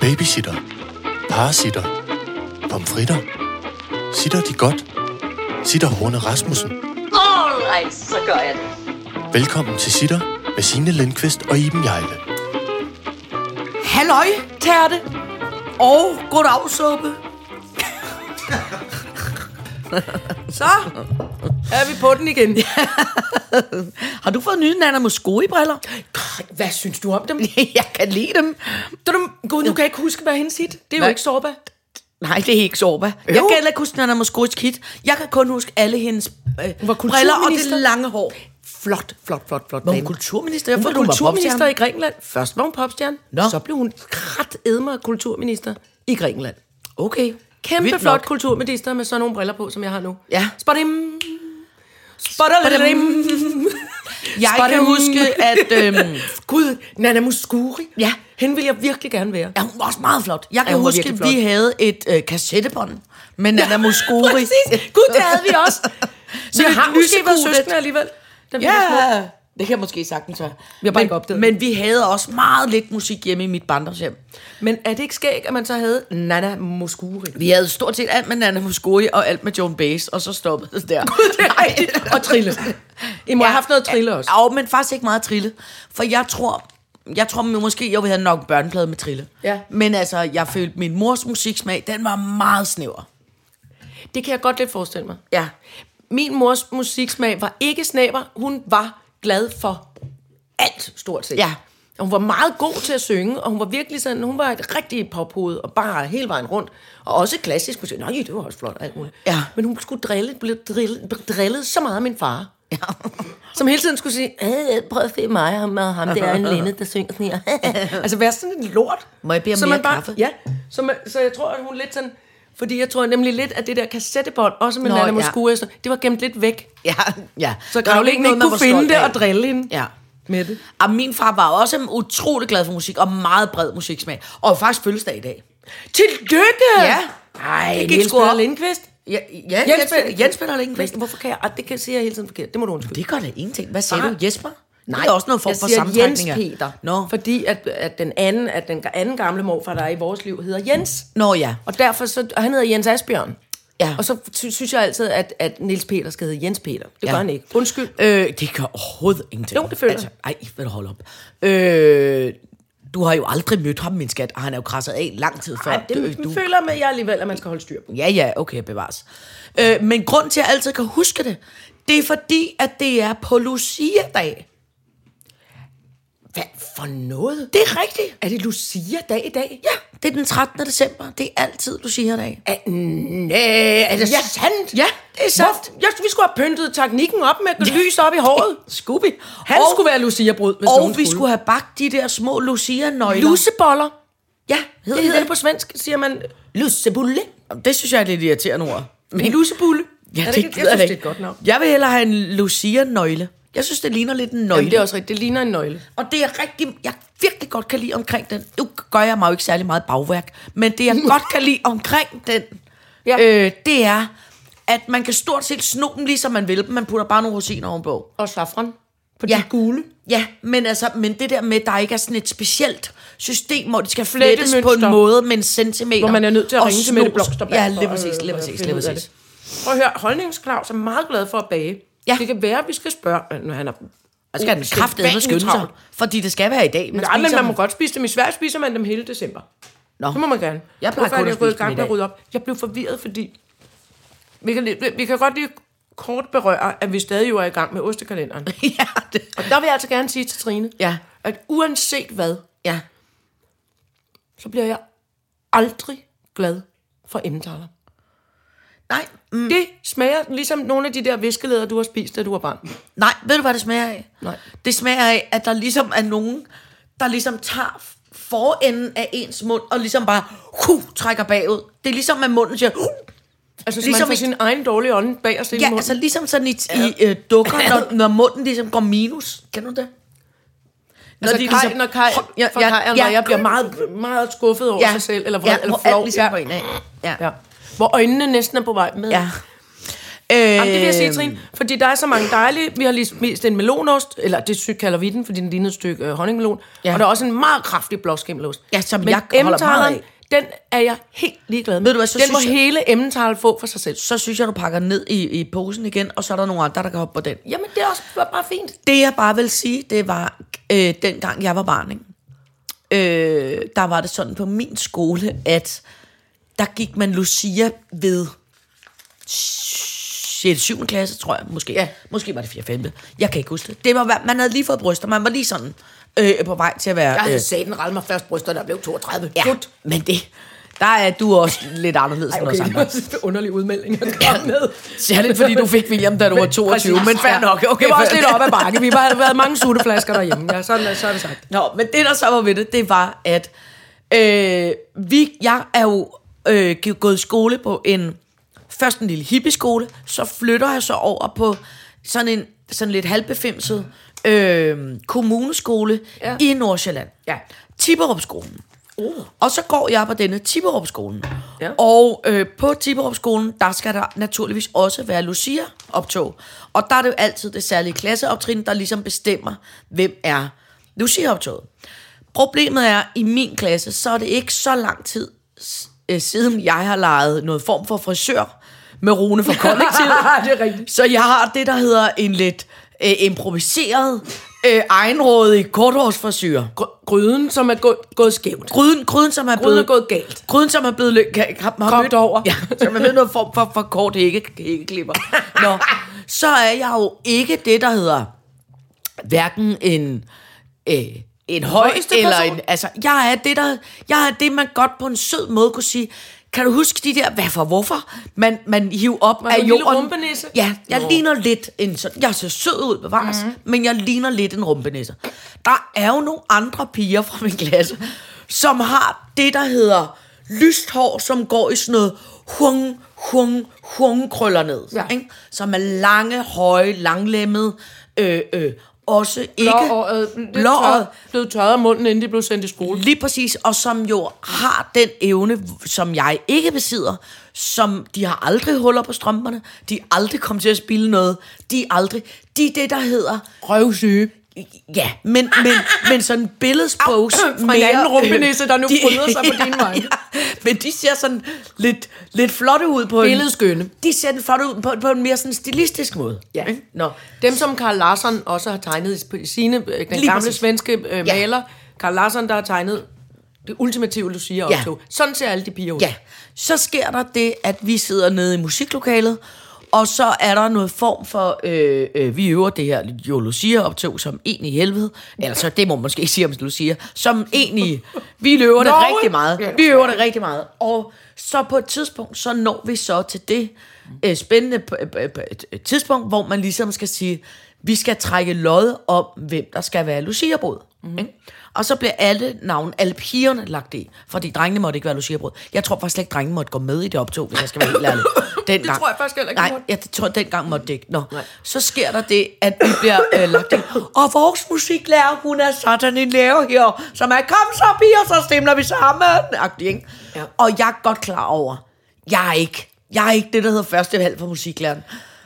Babysitter. Parasitter. Pomfritter. Sitter de godt? Sitter Horne Rasmussen. Alright, så gør jeg det. Velkommen til Sitter med Signe Lindqvist og Iben Jejle. Halløj, tærte. Og goddag, Så er vi på den igen. Har du fået nye Nana Mosconi-briller? Hvad synes du om dem? Jeg kan lide dem. Du, du, Gud, nu kan jeg ikke huske, hvad hendes hit. Det er jo Hvad? ikke Sorba. Nej, det er ikke Sorba. Jeg kan heller ikke huske Nana Mosconi's kit. Jeg kan kun huske alle hendes øh, var briller og det lange hår. Flot, flot, flot, flot. Var hun kulturminister? Jeg var kulturminister i Grækenland. Først var hun popstjerne. Nå. Så blev hun krat edmer kulturminister i Grækenland. Okay. Kæmpe Vildt flot nok. kulturminister med sådan nogle briller på, som jeg har nu. Ja. Spadim. Spadim. Jeg kan huske, at... Øhm, Gud, Nana Muscuri. Ja. Hende vil jeg virkelig gerne være. ja, hun var også meget flot. Jeg kan var huske, at vi havde et øh, kassettebånd med Nana Mosconi. Præcis. Gud, det havde vi også. Så vi har måske været søskende alligevel. Da vi var. Ja, det kan jeg måske sagtens være. Vi har bare men, ikke opdaget Men vi havde også meget lidt musik hjemme i mit barndomshjem. Men er det ikke skægt, at man så havde Nana Muscuri? Vi havde stort set alt med Nana Mosconi og alt med Joan Baez, og så stoppede det der. det er rigtigt. Og Trille. I må ja. have haft noget Trille også. Ja, men faktisk ikke meget trille. For jeg tror, jeg tror måske, jeg ville have nok en børneplade med trille. Ja. Men altså, jeg følte, min mors musiksmag, den var meget snæver. Det kan jeg godt lidt forestille mig. Ja. Min mors musiksmag var ikke snæver. Hun var glad for alt, stort set. Ja. Og hun var meget god til at synge, og hun var virkelig sådan, hun var et rigtigt pophoved, og bare hele vejen rundt. Og også klassisk musik. Nej, det var også flot, alt muligt. Ja. Men hun skulle drille, blev drillet, drillet så meget af min far. Ja. Som hele tiden skulle sige, "Øh, prøv at se mig, ham, og ham der er en linde, der synger sådan her. altså være sådan en lort. Må jeg bede om Så mere bare, kaffe? Ja, så, man, så jeg tror, at hun lidt sådan... Fordi jeg tror nemlig lidt, at det der kassettebånd, også med Nå, Nana ja. Moscou, det var gemt lidt væk. Ja, ja. Så noget, ikke kunne finde det og drille hende Ja. med det. Og min far var også utrolig glad for musik, og meget bred musiksmag. Og faktisk fødselsdag i dag. Tillykke! Ja. Ej, Det gik Niels Peter. Lindqvist. Ja, ja Jens Peter- Jens, Lindqvist. Lindqvist. Hvorfor kan jeg... Ej, det kan jeg sige jeg hele tiden forkert. Det må du undskylde. Det gør da ingenting. Hvad siger Far. du? Jesper? Nej, det er også noget form for siger sammentrækning. Jens Peter. Nå. Fordi at, at, den anden, at den anden gamle morfar, der er i vores liv, hedder Jens. Nå ja. Og derfor så, og han hedder Jens Asbjørn. Ja. Og så sy- synes jeg altid, at, at Niels Peter skal hedde Jens Peter. Det Ja. gør han ikke. Undskyld. Øh, det gør overhovedet ingenting. Jo, det føler altså, Ej, vil du holde op. Øh, du har jo aldrig mødt ham, min skat, og han er jo krasset af lang tid før. Ej, det du, du... føler med jeg alligevel, at man skal holde styr på. Ja, ja, okay, bevares. Øh, men grund til, at jeg altid kan huske det, det er fordi, at det er på Lucia-dag. Hvad for noget? Det er rigtigt. Er det Lucia-dag i dag? Ja, det er den 13. december. Det er altid Lucia-dag. Er, nej, er det Ja. sandt? Ja, det er sandt. Hvor, jeg, vi skulle have pyntet teknikken op med lys op i håret. Skulle vi? Han og, skulle være Lucia-brud, hvis Og vi skulle. skulle have bagt de der små Lucia-nøgler. Luseboller. Ja, Det hedder hedder det det på svensk, siger man lussebulle. Det synes jeg er lidt irriterende ord. En lussebulle. Ja, det, det, gider Jeg synes, jeg det er et godt navn. Jeg vil hellere have en Lucia-nøgle. Jeg synes, det ligner lidt en nøgle. Jamen, det er også rigtigt. Det ligner en nøgle. Og det er rigtig, jeg virkelig godt kan lide omkring den. Nu gør jeg mig jo ikke særlig meget bagværk, men det jeg godt kan lide omkring den, Ja. øh, det er, at man kan stort set sno dem, ligesom man vil dem. Man putter bare nogle rosiner ovenpå. Og safran. På Ja. de gule. Ja, men, altså, men det der med, at der ikke er sådan et specielt system, hvor det skal flettes på en måde med en centimeter. Hvor man er nødt til at ringe til Mette. Blomsterberg. Ja, lige præcis, lige præcis, lige præcis. Prøv at høre, holdningsklaus er meget glad for at bage. Ja. Det kan være, at vi skal spørge, når han er... Og skal den kraftedeme skynde sig, fordi det skal være i dag. Man Nej, men man må dem. godt spise dem. I Sverige spiser man dem hele december. Nå. Det må man gerne. Jeg plejer kun at spise gang med at op? Jeg blev forvirret, fordi... Vi kan, vi kan godt lige kort berøre, at vi stadig jo er i gang med ostekalenderen. ja, det, Og der vil jeg altså gerne sige til Trine, Ja. at uanset hvad, ja. så bliver jeg aldrig glad for emmentaler. Nej, mm, Det smager ligesom nogle af de der viskelæder, du har spist, da du var barn. nej, ved du, hvad det smager af? Nej. Det smager af, at der ligesom er nogen, der ligesom tager forenden af ens mund, og ligesom bare huh, trækker bagud. Det er ligesom, at munden siger... Huh. Altså, så Ligesom man får i- sin egen dårlige ånd bag os i Ja, munden. altså ligesom sådan i, i øh, dukker, når, når munden ligesom går minus. Kan du det? Når Altså, de Kaj, ligesom- når Kaj, Ja, ja, når ja. jeg bliver meget, meget skuffet over ja, sig selv, eller vred, ja, eller flov. alt ligesom. Ja. ja. Hvor øjnene næsten er på vej med. ja. Øh, Jamen, det vil jeg sige, Trine, fordi der er så mange dejlige... Vi har lige spist en melonost, eller det sy- kalder vi den, fordi den ligner et stykke øh, honningmelon. Ja. Og der er også en meget kraftig blåskimmelost. Ja, som Men jeg holder meget af. den er jeg helt ligeglad med. Ved du hvad, så den må synes jeg- hele Emmental få for sig selv. Så synes jeg, du pakker den ned i, i posen igen, og så er der nogle andre, der kan hoppe på den. Jamen, det er også bare fint. Det jeg bare vil sige, det var, øh, dengang jeg var barn, ikke? Øh, der var det sådan på min skole, at der gik man Lucia ved 6. 7. klasse, tror jeg, måske. Ja. Måske var det 4. 5. Jeg kan ikke huske det. det var, man havde lige fået bryster, man var lige sådan øh, på vej til at være... Jeg havde øh, sat den ralle mig først bryster, der blev 32. ja, Gut. men det, der er du også lidt anderledes Ej, end okay, os det andre. var en underlig udmelding at komme med. Særligt fordi du fik William, da du var 22, men fair nok. Okay, det var også lidt op ad bakke. Vi havde været mange sutteflasker derhjemme. Ja, sådan, så er det sagt. Nå, men det der så var ved det, det var, at øh, vi, jeg er jo øh, gået i skole på en, først en lille hippieskole, så flytter jeg så over på sådan en sådan lidt halvbefimset øh, kommuneskole Ja. i Nordsjælland. Ja. Tipperupskolen. Oh. Og så går jeg på denne Tipperupskolen. Ja. Og øh, på Tipperupskolen, der skal der naturligvis også være Lucia-optog. Og der er det jo altid det særlige klasseoptrin, der ligesom bestemmer, hvem er Lucia-optoget. Problemet er, i min klasse, så er det ikke så lang tid øh, siden, jeg har lejet noget form for frisør med Rune fra kollektivet. Det er rigtigt. Så jeg har det, der hedder en lidt øh, improviseret, øh, egenrådig korthårsfrisyr. Gry- Gryden, som er gået, gået skævt. Gryden, gryden, som er Gryden blevet... er gået galt. Gryden, som er blevet... lø- Kan, har, har Kogt mødt, over. Ja, som er med noget form for, for kort ikke, ikke klipper. Nå, så er jeg jo ikke det, der hedder hverken en... Øh, en høj eller person. en... Altså, jeg er det, der... Jeg er det, man godt på en sød måde kunne sige... Kan du huske de der, hvad for hvorfor? Man, man hiver op Var af lille jorden. rumpenisse? Ja, jeg Nå. ligner lidt en sådan... Jeg ser sød ud, bevares, mm. men jeg ligner lidt en rumpenisse. Der er jo nogle andre piger fra min klasse, som har det, der hedder lyst hår, som går i sådan noget hung, hung, hung krøller ned. Ja. Ikke? Som er lange, høje, langlemmede, øh, øh, også ikke... Blååret, Blååret. blevet tørret af munden, inden de blev sendt i skole. Lige præcis, og som jo har den evne, som jeg ikke besidder, som de har aldrig huller på strømperne, de er aldrig kommet til at spille noget, de er aldrig, de er det, der hedder, Røvsyge. Ja, men, men, men sådan billedsprogs Fra en anden rumpenisse, der nu fryder sig på dine vegne. men de ser sådan lidt, lidt flotte ud på Billedskønne. en, de ser den flotte ud på, på en mere sådan stilistisk måde. Ja. Ikke? Nå. Dem, som Karl Larsson også har tegnet i sine, øh, den Lige gamle præcis. svenske øh, Ja. maler, Karl Larsson, der har tegnet det ultimative Lucia-optog. Ja. Sådan ser alle de piger ud. Ja, så sker der det, at vi sidder nede i musiklokalet, og så er der noget form for, øh, øh, vi øver det her jo Lucia-optog som en i helvede, eller så det må man måske ikke sige om Lucia, som egentlig, vi øver det rigtig meget, vi øver det rigtig meget, og så på et tidspunkt, så når vi så til det øh, spændende tidspunkt, hvor man ligesom skal sige, vi skal trække lod om, hvem der skal være Lucia-brud. Mhm. Mm. Og så bliver alle navne, alle pigerne lagt i, fordi drengene måtte ikke være Lucia-brud. Jeg tror faktisk slet ikke, drengene måtte gå med i det optog, hvis jeg skal være helt ærlig. Den Det tror jeg faktisk heller ikke, Nej, jeg tror, dengang måtte det ikke. Nå. Så sker der det, at vi bliver øh, lagt i. Og vores musiklærer, hun er sådan en lærer her, som er, kom så piger, så stemmer vi sammen. Agtig, ikke? Ja. Og jeg er godt klar over, jeg er ikke, jeg er ikke det, der hedder første valg for musiklæreren.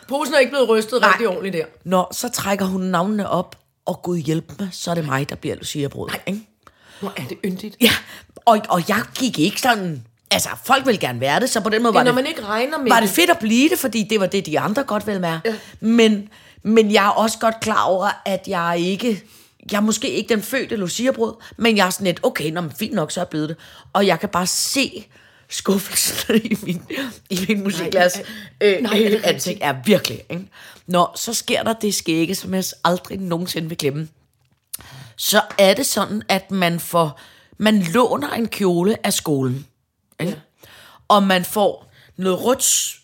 Posen er ikke blevet rystet Nej. rigtig ordentligt der. Nå, så trækker hun navnene op, og Gud hjælp mig, så er det mig, der bliver Lucia-brud. Ikke? Hvor er det yndigt. Ja, og, og jeg gik ikke sådan... Altså, folk vil gerne være det, så på den måde var Ja, når det... man ikke regner med Var det. det fedt at blive det, fordi det var det, de andre godt ville være. Ja. Men, men jeg er også godt klar over, at jeg ikke... Jeg er måske ikke den fødte Lucia-brud, men jeg er sådan lidt, okay, nå, men fint nok, så er jeg blevet det. Og jeg kan bare se skuffelsen i min, i min musikklasse. Øh, nej, er det øh, ansigt er virkelig, ikke? Nå, så sker der det skægge, som jeg aldrig nogensinde vil glemme så er det sådan, at man får, man låner en kjole af skolen. Ikke? Ja. Og man får noget rødt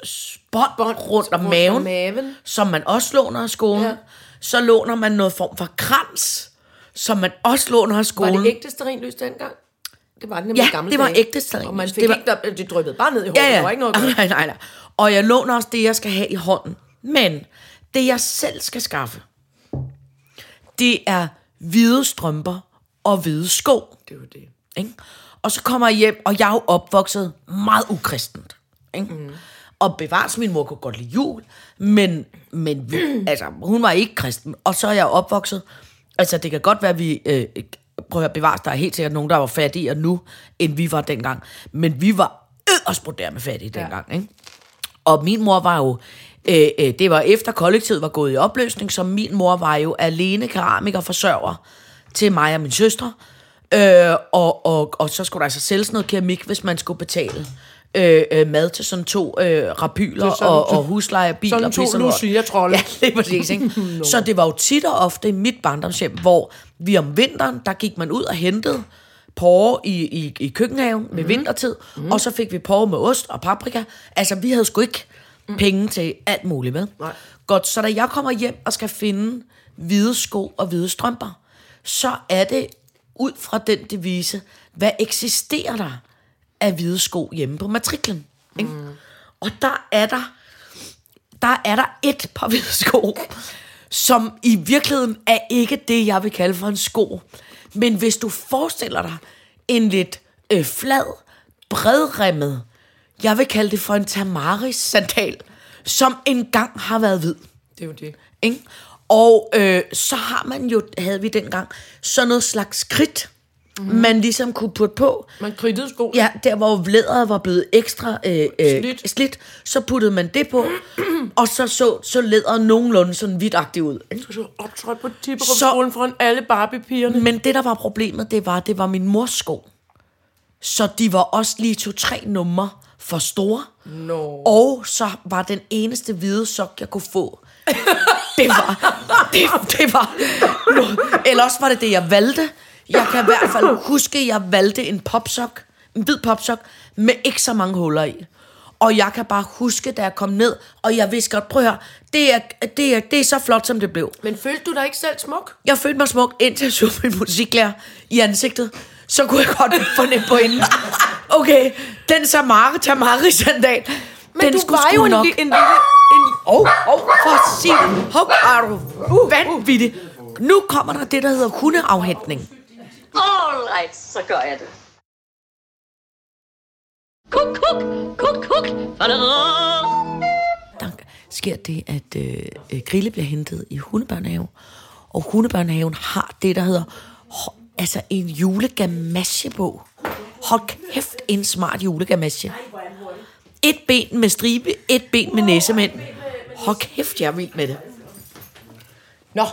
bånd rundt om rundt om maven, maven. som man også låner af skolen. Ja. Så låner man noget form for krans, som man også låner af Var skolen. det ægte sterinlys dengang? Det var nemlig Ja, gamle det var dage. ægte stearinlys. Og man fik Det var- ikke, der, det dryppede bare ned i håret. Ja, ja. Der var ikke noget godt. nej, nej, nej. Og jeg låner også det, jeg skal have i hånden. Men det, jeg selv skal skaffe, det er hvide strømper og hvide sko. Det var det. Ikke? Og så kommer jeg hjem, og jeg er jo opvokset meget ukristent. Ikke? Mm. Og bevares, min mor kunne godt lide jul, men, men altså, hun var ikke kristen. Og så er jeg opvokset, altså det kan godt være, at vi, øh, prøv at høre, bevares, der er helt sikkert nogen, der var fattigere nu, end vi var dengang. Men vi var yderst med fattige dengang, ja. ikke? Og min mor var jo, øh, øh, det var efter kollektivet var gået i opløsning, så min mor var jo alene keramiker forsørger til mig og min søstre. Øh, og, og, og så skulle der altså sælges noget keramik, hvis man skulle betale øh, øh, mad til sådan to øh, rapyler sådan og, og husleje, biler, sådan to. Lucia-trolde. Ja, lige præcis. Ikke? Så det var jo tit og ofte i mit barndomshjem, hvor vi om vinteren, der gik man ud og hentede porre i, i, i køkkenhaven med vintertid, mm. og så fik vi porre med ost og paprika. Altså, vi havde sgu ikke mm. penge til alt muligt med. Nej. Godt, så da jeg kommer hjem og skal finde hvide sko og hvide strømper, så er det ud fra den devise, hvad eksisterer der af hvide sko hjemme på matriklen? Ikke? Mm. Og der er der der er der et par hvide sko, som i virkeligheden er ikke det, jeg vil kalde for en sko. Men hvis du forestiller dig en lidt øh, flad, bredremmet, jeg vil kalde det for en Tamaris-sandal, som engang har været hvid. Det er jo det. Ikke? Og øh, så har man jo, havde vi dengang, sådan noget slags kridt, mm. man ligesom kunne putte på. Man kridtede sko. Ja, der hvor læderet var blevet ekstra øh, øh, Slidt. slidt, så puttede man det på, og så så, så læderet nogenlunde sådan hvidagtigt ud. ikke? Så optrådte på Tipperupskolen foran alle Barbie-pigerne. Men det, der var problemet, det var, det var min mors sko. Så de var også lige to-tre numre for store. Nå. Og så var den eneste hvide sok, jeg kunne få. Det var, det, det var, eller også var det det, jeg valgte. Jeg kan i hvert fald huske, at jeg valgte en popsok, en hvid popsok, med ikke så mange huller i. Og jeg kan bare huske, da jeg kom ned, og jeg vidste godt, prøv at høre, det er, det, er, det er så flot, som det blev. Men følte du dig ikke selv smuk? Jeg følte mig smuk, indtil jeg så min musiklærer i ansigtet. Så kunne jeg godt fornemme på hende. Okay, den Samara Tamari sandal. Men den du skulle var jo en, nok. en lille... En, Åh, oh, oh, for sig. Hov, er du vanvittig. Nu kommer der det, der hedder hundeafhentning. All right, så gør jeg det. Kuk, kuk, kuk, kuk. Der sker det, at øh, øh, Grille bliver hentet i hundebørnehave. Og hundebørnehaven har det, der hedder altså en julegamaschebog. Hold kæft, en smart julegamasje. Et ben med stribe, et ben med næsemænd. Hold kæft, jeg er vild med det. Nå,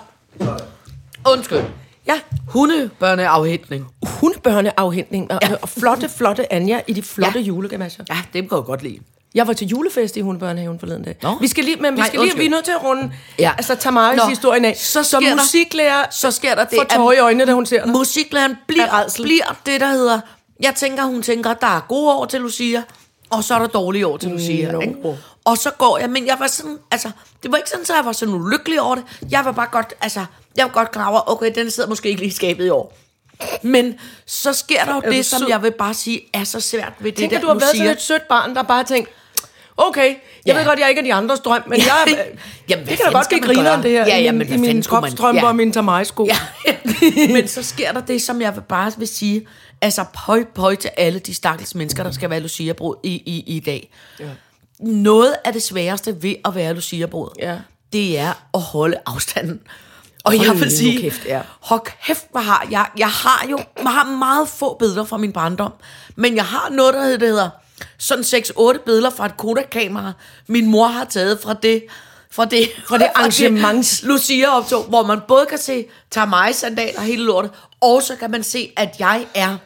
undskyld. Ja, Hundebørneafhentning. hundebørneafhentning. Og, Ja. og flotte, flotte Anja i de flotte Ja. ja. julegamasser. Ja, dem kan jeg godt lide. Jeg var til julefest i hundebørnehaven forleden dag. Nå. Vi skal lige, men vi, Nej, skal lige, undskyld. vi er nødt til at runde Ja. altså, Tamaris Nå, historien af. så Som der- musiklærer så sker der det, får tårer i øjnene, da hun ser dig. Musiklæreren bliver, bliver det, der hedder... Jeg tænker, hun tænker, der er gode år til Lucia, og så er der dårlige år til Lucia. Nå. Ikke? Og så går jeg, men jeg var sådan, altså, det var ikke sådan, at jeg var sådan ulykkelig over det. Jeg var bare godt, altså, jeg var godt klar over, okay, den sidder måske ikke lige i skabet i år. Men så sker der jo Er det, som jeg vil bare sige, er så svært ved det Tænk, der du har været sådan et sødt barn, der bare tænkt, okay, jeg Ja. ja. ved godt, jeg ikke er de andres drøm, men jeg, Jamen, jamen, det kan da godt blive grineren, det her, Ja, i ja, min- men i hvad mine kropstrømper ja. og mine tamai-sko. Ja, men så sker der det, som jeg vil bare vil sige, altså pøj, pøj til alle de stakkels mennesker, der skal være Lucia-brud i, i, i dag. Ja. Noget af det sværeste ved at være Lucia-brud, Ja. det er at holde afstanden. Og Hold jeg vil sige, kæft, ja. hold kæft, hvor har jeg, jeg har jo jeg har meget få billeder fra min barndom, men jeg har noget, der hedder, det hedder sådan 6-8 billeder fra et Kodak-kamera, min mor har taget fra det, fra det, fra det arrangements- Lucia-optog, hvor man både kan se Tamai-sandaler hele lortet, og så kan man se, at jeg er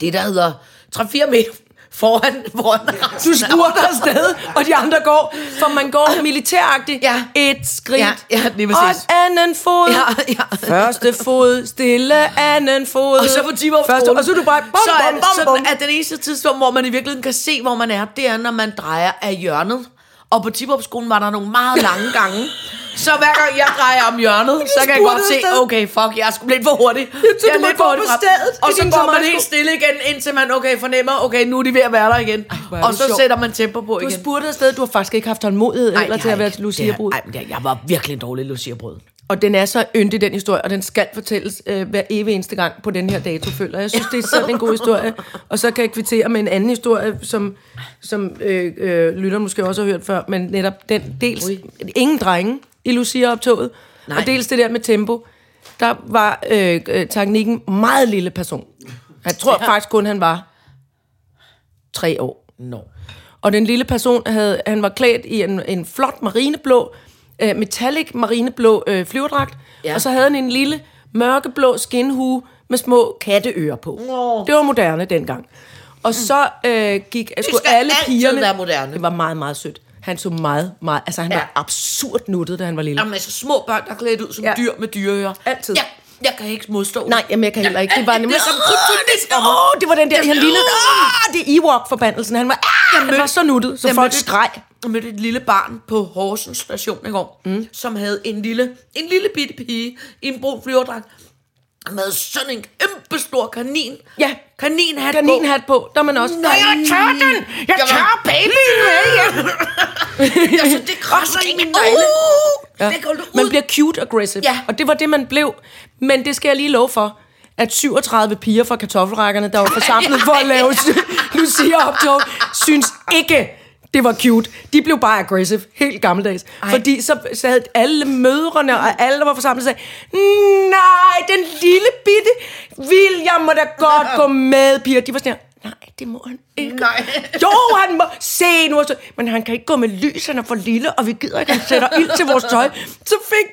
det, der hedder 3-4 meter foran, foran Du spurgte afsted, og de andre går, for man går militæragtigt. Ja. Et skridt, Ja, ja, lige og præcis. en anden fod. Ja, ja. Første fod, stille, anden fod. Og så på timer Første, og så er du bare bum, så er, bum, så bum, bum. er den eneste tidspunkt, hvor man i virkeligheden kan se, hvor man er, det er, når man drejer af hjørnet. Og på Tiborg-skolen var der nogle meget lange gange. Så hver gang jeg drejer om hjørnet, så kan jeg godt se, okay, fuck, jeg er sgu lidt for hurtig. jeg er du må lidt for hurtig på stedet Og så går man helt stille igen, indtil man, okay, fornemmer, okay, nu er de ved at være der igen. er og så sjovt. sætter man tempo på Du igen. spurgte afsted, du har faktisk ikke haft tålmodighed Ej, eller til at være jeg til Lucia-brud. ej, men jeg- Jeg var virkelig en dårlig Lucia-brud. Og den er så yndig, den historie, og den skal fortælles øh, hver evig eneste gang på den her dato, føler jeg. Jeg synes, det er sådan en god historie. Og så kan jeg kvittere med en anden historie, som, som øh, øh, lytter måske også har hørt før, men netop den dels Ui. ingen drenge i Lucia-optoget, og dels det der med tempo. Der var øh, øh, teknikken meget lille person. Jeg tror ja. faktisk kun, han var tre år. Nå. Og den lille person, havde, han var klædt i en, en flot marineblå, øh, metallic marineblå øh, flyverdragt, Ja. og så havde han en lille mørkeblå skinhue med små katteører på. Nå. Det var moderne dengang. Og så øh, gik skulle skal alle pigerne... være moderne. Det var meget, meget sødt. Han så meget, meget... Altså, han Ja. var absurd nuttet, da han var lille. Jamen altså små børn, der er klædt ud som ja. Dyr med dyreører. Altid. Ja, jeg kan ikke modstå. Nej, jamen, jeg kan heller ikke. Det var nemlig som Åh, det Åh, det var den der, han lignede... Ah, det er Ewok-forbandelsen. Han var, ah, han var så nuttet, så folk skreg. Jeg mødte et lille barn på Horsens station i går, mm. som havde en lille, en lille bitte pige i en brun flyverdragt, med sådan en kæmpe stor kanin. Ja. Kaninhat Kaninhat på, der er man også... Nej, jeg tager den! Jeg tager babyen med hjem! altså, det krasser i mine negle. Uh, Ja. Man bliver cute aggressive. Ja. Og det var det, man blev. Men det skal jeg lige love for, at 37 piger fra kartoffelrækkerne, der var forsamlet for at lave Lucia-optog, synes ikke, det var cute. De blev bare aggressive, helt gammeldags. Ej. Fordi så sad alle mødrene og alle, der var forsamlet, sagde, nej, den lille bitte William må da godt gå med, piger. De var sådan her, nej, det må han ikke. Nej. Jo, han må se nu. og så- Men han kan ikke gå med lys, han er for lille, og vi gider ikke, at han sætter ild til vores tøj. Så fik,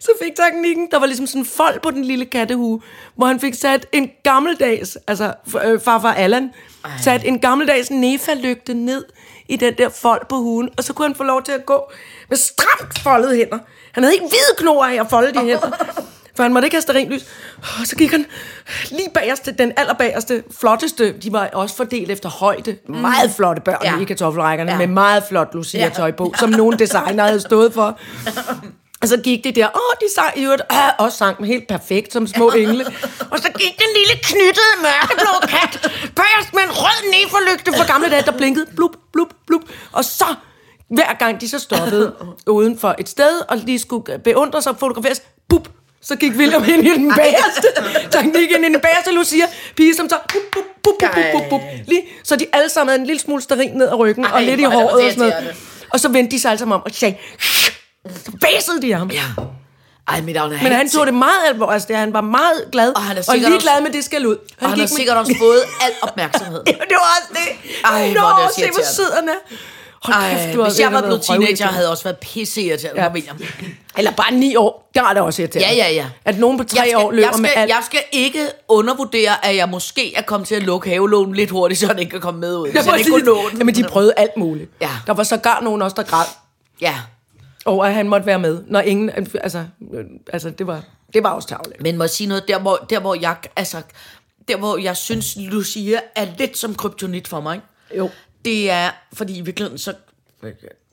så fik teknikken, der var ligesom sådan en fold på den lille kattehue, hvor han fik sat en gammeldags, altså øh, farfar Allan, Ej. sat en gammeldags nefalygte ned i den der fold på huen, og så kunne han få lov til at gå med stramt foldede hænder. Han havde ikke hvide knor af at folde de hænder. For han måtte ikke have stearinlys. Og så gik han lige bagerste, den allerbagerste, flotteste, de var også fordelt efter højde. Meget flotte børn Ja. ja. i kartoffelrækkerne, Ja. ja. med meget flot Lucia-tøj på, som nogle designer havde stået for. Og så gik de der, åh, de sang i øvrigt, øh, også sang helt perfekt som små engle. Og så gik den lille knyttede mørkeblå kat bagerst med en rød neforlygte for gamle dage, der blinkede blub, blub, blub. Og så, hver gang de så stoppede uden for et sted, og de skulle beundre sig og fotograferes, bup, så gik William ind i den bagerste. Så han gik ind i den bagerste Lucia, pige som så, bup, bup, bup, bup, bup, bup, bup, lige, så de alle sammen havde en lille smule sterin ned ad ryggen, Ej, og lidt i det håret og sådan noget. Og så vendte de sig alle sammen om og sagde, så bæsede de ham. Ja. Ej, mit navn er Men han tog det meget alvorligt. Altså, det- han var meget glad. Og han er og ligeglad også- med det skal ud. Og han har med- sikkert også fået al opmærksomhed. det var også det. Ej, Nå, hvor det se hvor sød han er. Hold Ej, kæft, du har hvis jeg var blevet teenager, havde jeg også været pisseirriterende Ja. William. Eller bare ni år. Der er det også irriterende. Ja, ja, ja. At nogen på tre Jeg skal, år løber jeg, skal, med alt. jeg skal ikke undervurdere, at jeg måske er kommet til at lukke havelån lidt hurtigt, så han ikke kan komme med ud. Hvis han ikke kunne nå den. Jamen, de prøvede alt muligt. Ja. Der var sågar nogen også, der græd Ja, over, at han måtte være med. Når ingen... Altså, øh, altså det, var, det var også tavligt. men må jeg sige noget, der hvor, der hvor jeg, altså, der hvor jeg synes, Lucia er lidt som kryptonit for mig, ikke? Jo. det er, fordi i virkeligheden så...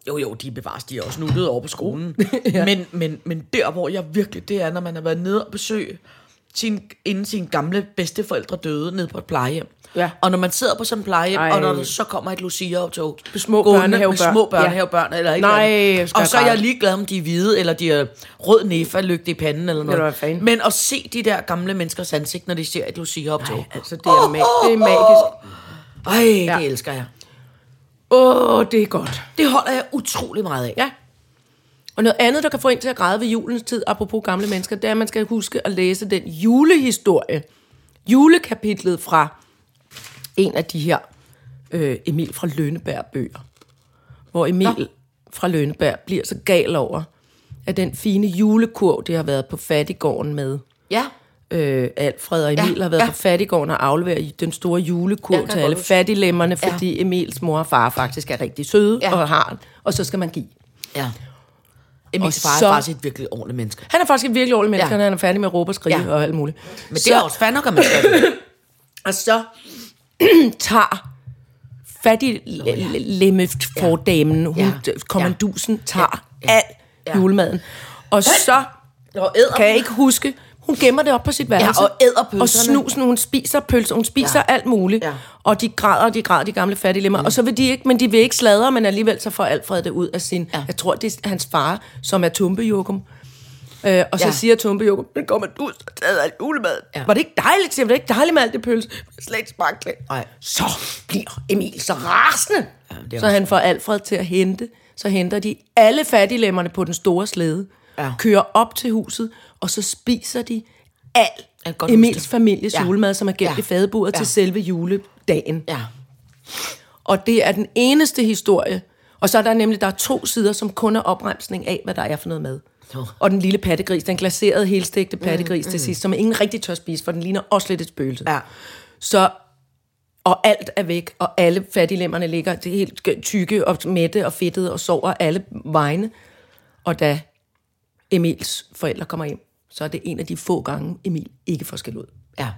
Jo, jo, de bevares, de er også nuttet over på skolen. ja. men, men, men der, hvor jeg virkelig, det er, når man har været nede og besøge sin, inden sine gamle bedsteforældre døde nede på et plejehjem. Ja. Og når man sidder på sådan et plejehjem, Ej. og når der så kommer et Lucia-optog. Med små børnehavebørn. Med små børnehavebørn, ja. eller et Nej, eller jeg Og så er jeg ligeglad, om de er hvide, eller de er rød nefa-lygte i panden, eller noget. Eller hvad. Men at se de der gamle menneskers ansigt, når de ser et Lucia-optog. Altså, det er, ma- det er magisk. Ej, Ja. det elsker jeg. Åh, oh, det er godt. Det holder jeg utrolig meget af. Ja. Og noget andet, der kan få en til at græde ved julens tid, apropos gamle mennesker, det er, at man skal huske at læse den julehistorie. Julekapitlet fra en af de her øh, Emil fra Lønneberg bøger. Hvor Emil Nå. fra Lønneberg bliver så gal over, at den fine julekurv, det har været på fattigården med Ja. øh, Alfred og Emil Ja, ja, har været ja. ja. på fattigården og afleveret den store julekurv til alle fattiglemmerne, Ja. fordi Emils mor og far faktisk er rigtig søde Ja. ja. og har og så skal man give. Ja. Emils far så- er faktisk et virkelig ordentligt menneske. Han er faktisk et virkelig ordentligt menneske, Ja. ja. han er færdig med at råbe og skrige Ja. ja. og alt muligt. Men det er også fandme, man sige. Og så tager fattiglemme-fordamen, hun, Ja. ja. kommandusen, tager Ja. ja. al Ja. julemanden. Og så Og kan jeg ikke huske, hun gemmer det op på sit værelse. og æder Og pølserne. snusen, hun spiser pølser, hun spiser Ja. ja. alt muligt. Ja. Ja. Og de græder, og de græder, de gamle fattiglemmer. Mm. Og så vil de ikke, men de vil ikke sladre, men alligevel så får Alfred det ud af sin, Ja. ja. jeg tror, det er hans far, som er tumpejokum. Øh, og så Ja. siger Tumpe jo, den kommer du så taget af julemad. Ja. Var det ikke dejligt? Siger, var det ikke dejligt med alt det pølse? Slet ikke det. Nej. Så bliver Emil så rasende. Ja, det så han får Alfred til at hente. Så henter de alle fattiglemmerne på den store slæde. Ja. Kører op til huset, og så spiser de al kan godt Emils det. families Ja. julemad, som er gemt Ja. i fadebordet Ja. ja. til selve juledagen. Ja. Og det er den eneste historie. Og så er der nemlig der er to sider, som kun er opremsning af, hvad der er for noget mad. Nå. Og den lille pattegris, den glaserede, helstegte pattegris mm, til sidst, som ingen rigtig tør spise, for den ligner også lidt et spøgelse. Ja. Så, og alt er væk, og alle fattiglemmerne ligger det helt tykke og mætte og fedtede og sover alle vegne. Og da Emils forældre kommer hjem, så er det en af de få gange, Emil ikke får skæld ud. Ja.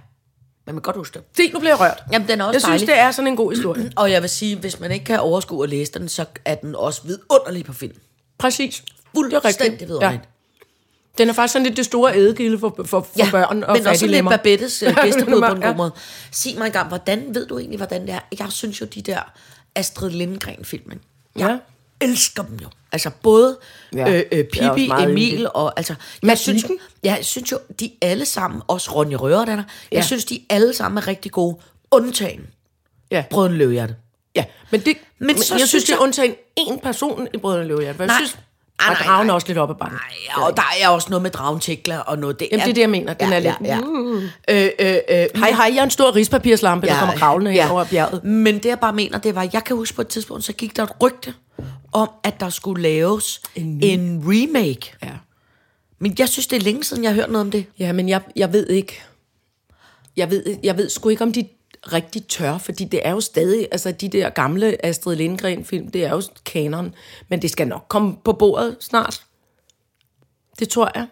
Man kan godt huske det. Se, nu bliver jeg rørt. Jamen, den er også jeg dejlig. synes, det er sådan en god historie. Og jeg vil sige, hvis man ikke kan overskue at læse den, så er den også vidunderlig på film. Præcis. Fuldstændig vidunderligt. Den er faktisk sådan lidt det store ædegilde for, for, for ja, børn og men også lidt. Babettes uh, gæsteblod på en Ja. god måde. Sig mig engang, hvordan ved du egentlig, hvordan det er? Jeg synes jo, de der Astrid Lindgren-filmen, jeg Ja. elsker dem jo. Altså både Ja, øh, øh, Pippi, Emil yndigt. og altså... Jeg synes, Magikken? jeg synes jo, de alle sammen, også Ronja Røverdatter, jeg Ja. synes, de alle sammen er rigtig gode, undtagen Ja. Brøden Løvehjerte. ja, men, det, Men men, så jeg synes, synes det er jeg- undtagen én person i Brødrene Løvehjert. For jeg Nej. synes, Ah, og nej, dragen nej. er også lidt oppe ad bakken. Ja, og der er også noget med dragentikler og noget... Det Jamen, det er det, jeg mener. Den ja, er lidt- Ja, ja. Øh, øh, øh, Hej, hej, jeg er en stor rispapirslamme, der kommer kravlende ja. over bjerget. Men det jeg bare mener, det var, jeg kan huske på et tidspunkt, så gik der et rygte om, at der skulle laves en, en remake. Ja. Men jeg synes, det er længe siden, jeg har hørt noget om det. Ja, men jeg, jeg ved ikke. Jeg ved, jeg ved sgu ikke, om de rigtig tør, fordi det er jo stadig, altså de der gamle Astrid Lindgren-film, det er jo kanon, men det skal nok komme på bordet snart. Det tror jeg.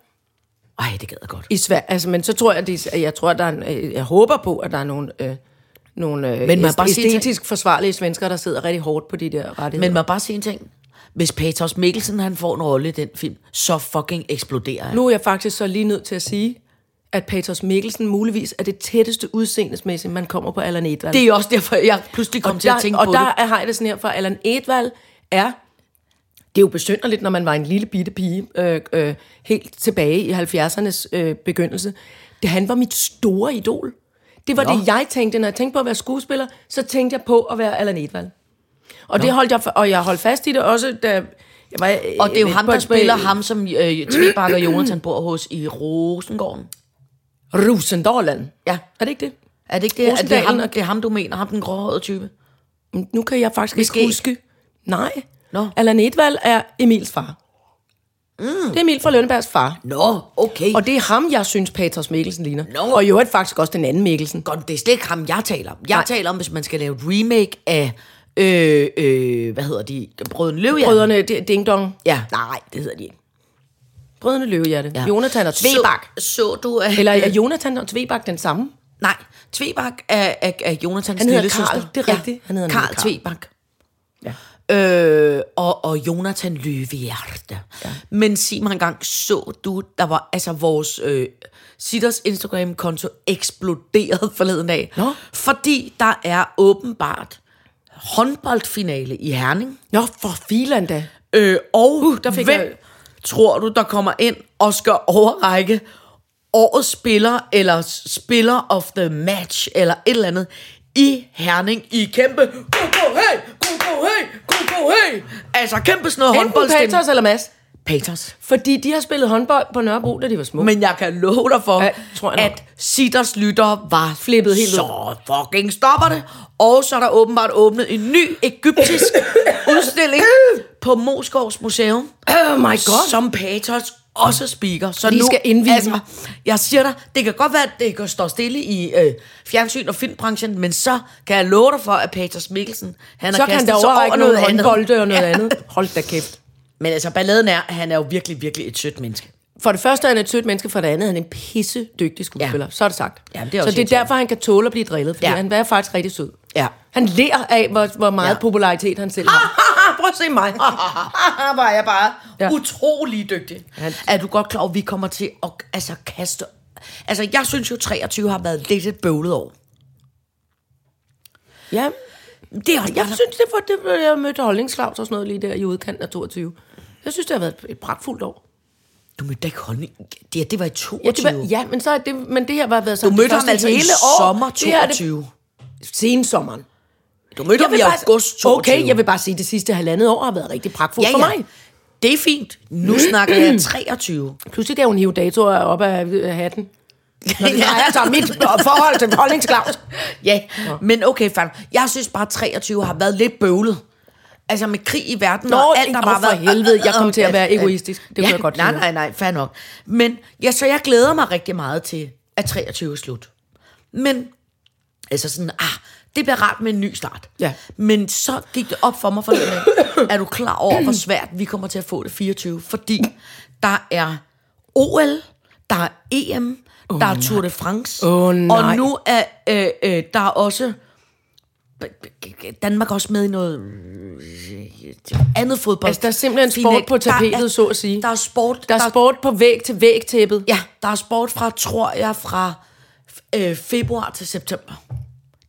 Ej, det gad jeg godt. I Sverige, altså, men så tror jeg, det, jeg tror, der er en, øh, jeg håber på, at der er nogle, øh, nogle øh, Men man æst- bare æstetisk forsvarlige svensker, der sidder rigtig hårdt på de der rettigheder. Men jeg bare sige en ting. Hvis Patos Mikkelsen han får en rolle i den film, så fucking eksploderer jeg. Nu er jeg faktisk så lige nødt til at sige, at Patos Mikkelsen muligvis er det tætteste udseendesmæssigt, man kommer på Allan Edwald. Det er også derfor, jeg pludselig kom og til der, at tænke og på der det. er, har jeg det sådan her, for Allan Edwald er, det er jo besynderligt, når man var en lille bitte pige, øh, øh, helt tilbage i 70'ernes øh, begyndelse. Det, han var mit store idol. Det var Nå. Det, jeg tænkte, når jeg tænkte på at være skuespiller, så tænkte jeg på at være Allan Edwald. Og det holdt jeg, og jeg holdt fast i det også, da jeg var... øh, Og det er jo lidt ham, der spiller ham, som øh, Tvebak og Jonathan bor hos i Rosengården. Rosendorland. Ja. Er det ikke det? Er det ikke det? Er det, Rosendalen ham, det er ham, du mener? Ham den gråhårede type? Nu kan jeg faktisk Med ikke huske. Nej. Nå. Allan Edwald er Emils far. Mm. Det er Emil fra Lønnebergs far. Nå, okay. Og det er ham, jeg synes, Patros Mikkelsen ligner. Nå. Og i øvrigt faktisk også den anden Mikkelsen. Godt, det er slet ikke ham, jeg taler om. Jeg Nej. taler om, hvis man skal lave et remake af, øh, øh, hvad hedder de, Brøden Løvhjerte. Brødrene Ding Dong. Ja. Nej, det hedder de ikke. Brødrene Løvehjerte. Ja. Ja. Jonathan og Tvebak. Så, så du, at... Eller er Jonathan og Tvebak den samme? Nej, Tvebak er, er, er Jonathans Han lille Karl, søster. det er rigtigt. Han hedder Karl. Tvebak. Ja. Øh, og, og Jonathan Løvehjerte. Ja. Men sig mig engang, så du, der var altså vores øh, Sitters Instagram-konto eksploderet forleden dag. Nå. Fordi der er åbenbart håndboldfinale i Herning. Nå, for filan da. Øh, og uh, der fik hvem jeg- tror du, der kommer ind og skal overrække årets spiller, eller spiller of the match, eller et eller andet, i Herning i kæmpe go, go, hey, go, go, hey, go, go, hey. Altså kæmpe sådan noget Enten håndboldstemme. Patros eller Mads. Paters. Fordi de har spillet håndbold på Nørrebro, da de var små. Men jeg kan love dig for, Ja, tror jeg nok. at Sitters lytter var Flippet helt ud. Så fucking stopper det. Og så er der åbenbart åbnet en ny egyptisk udstilling på Moskovs Museum. Oh my god. Som Patos også speaker. Så De nu, skal indvie altså, jeg siger dig, det kan godt være, at det kan stå stille i øh, fjernsyn og filmbranchen, men så kan jeg love dig for, at Paters Mikkelsen, han så har kan kastet der sig over noget noget andet. håndbolde og noget Ja. andet. Hold da kæft. Men altså, balladen er, at han er jo virkelig, virkelig et sødt menneske. For det første er han et sødt menneske, for det andet er han en pisse dygtig skuespiller. Ja. Så er det sagt. Ja, det er så også det er derfor, han kan tåle at blive drillet, fordi Ja. ja. han er faktisk rigtig sød. Ja. Han lærer af, hvor, hvor meget Ja. ja. popularitet han selv har. Prøv at se mig. Var jeg bare ja. Ja. utrolig dygtig. Han- Er du godt klar over, at vi kommer til at altså, kaste... Altså, jeg synes jo, 23 har været lidt et bøvlet år. Ja, Det er jeg synes, det var det, jeg mødte holdningsklaus og sådan noget lige der i udkanten af 22. Jeg synes, det har været et pragtfuldt år. Du mødte ikke honning. Det, det var i 22. Ja, det var, ja men, så er det, men det her var været så Du mødte ham altså i sommer Det her er det 22. sensommeren. Du mødte ham i august 22. Okay, jeg vil bare sige, at det sidste halvandet år har været rigtig pragtfuldt ja, for ja. mig. Det er fint. Nu snakker jeg 23. Pludselig kan hun hive datoer op af hatten. Når det drejer sig om mit forhold til til Claus. Ja, men okay, fair. Jeg synes bare, 23 har været lidt bøvlet. Altså med krig i verden Nå, og alt, der bare for været... helvede, jeg kom til at være egoistisk. Det kunne ja, jeg godt Nej, nej, nej, fair nok. Men ja, så jeg glæder mig rigtig meget til, at 23 er slut. Men, altså sådan, ah, det bliver rart med en ny start. Ja. Men så gik det op for mig forleden dag. Er du klar over, hvor svært vi kommer til at få det 24? Fordi der er OL, der er EM, oh, der er Tour de France. Åh, nej. Og nu er øh, øh, der er også... Danmark også med i noget øh, andet fodbold. Altså, der er simpelthen sport Fint, på der er- tapetet, så at sige. Der er sport. Der er sport på væg til væg tæppet. Ja, der er sport fra, tror jeg, fra øh, februar til september.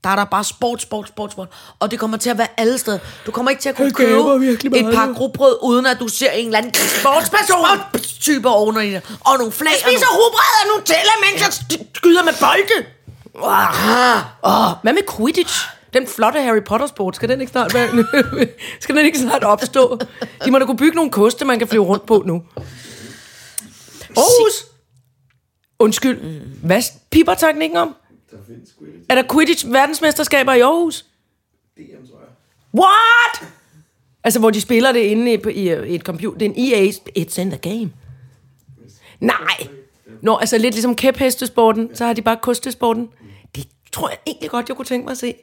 Der er der bare sport, sport, sport, sport. Og det kommer til at være alle steder. Du kommer ikke til at kunne købe et par grobrød, uden at du ser en eller anden sportsperson type ovenover i. Og nogle flag. Jeg spiser rugbrød og Nutella, mens jeg skyder med bolde. Hvad med Quidditch? Den flotte Harry Potter sport, skal den ikke snart være, skal den ikke snart opstå? De må da kunne bygge nogle koste, man kan flyve rundt på nu. Aarhus! Undskyld, hvad piper teknikken om? Er der Quidditch verdensmesterskaber i Aarhus? What? Altså, hvor de spiller det inde i, i, i et computer. Det er en EA, it's in the game. Nej. Nå, altså lidt ligesom kæphestesporten, så har de bare kostesporten. Det tror jeg egentlig godt, jeg kunne tænke mig at se.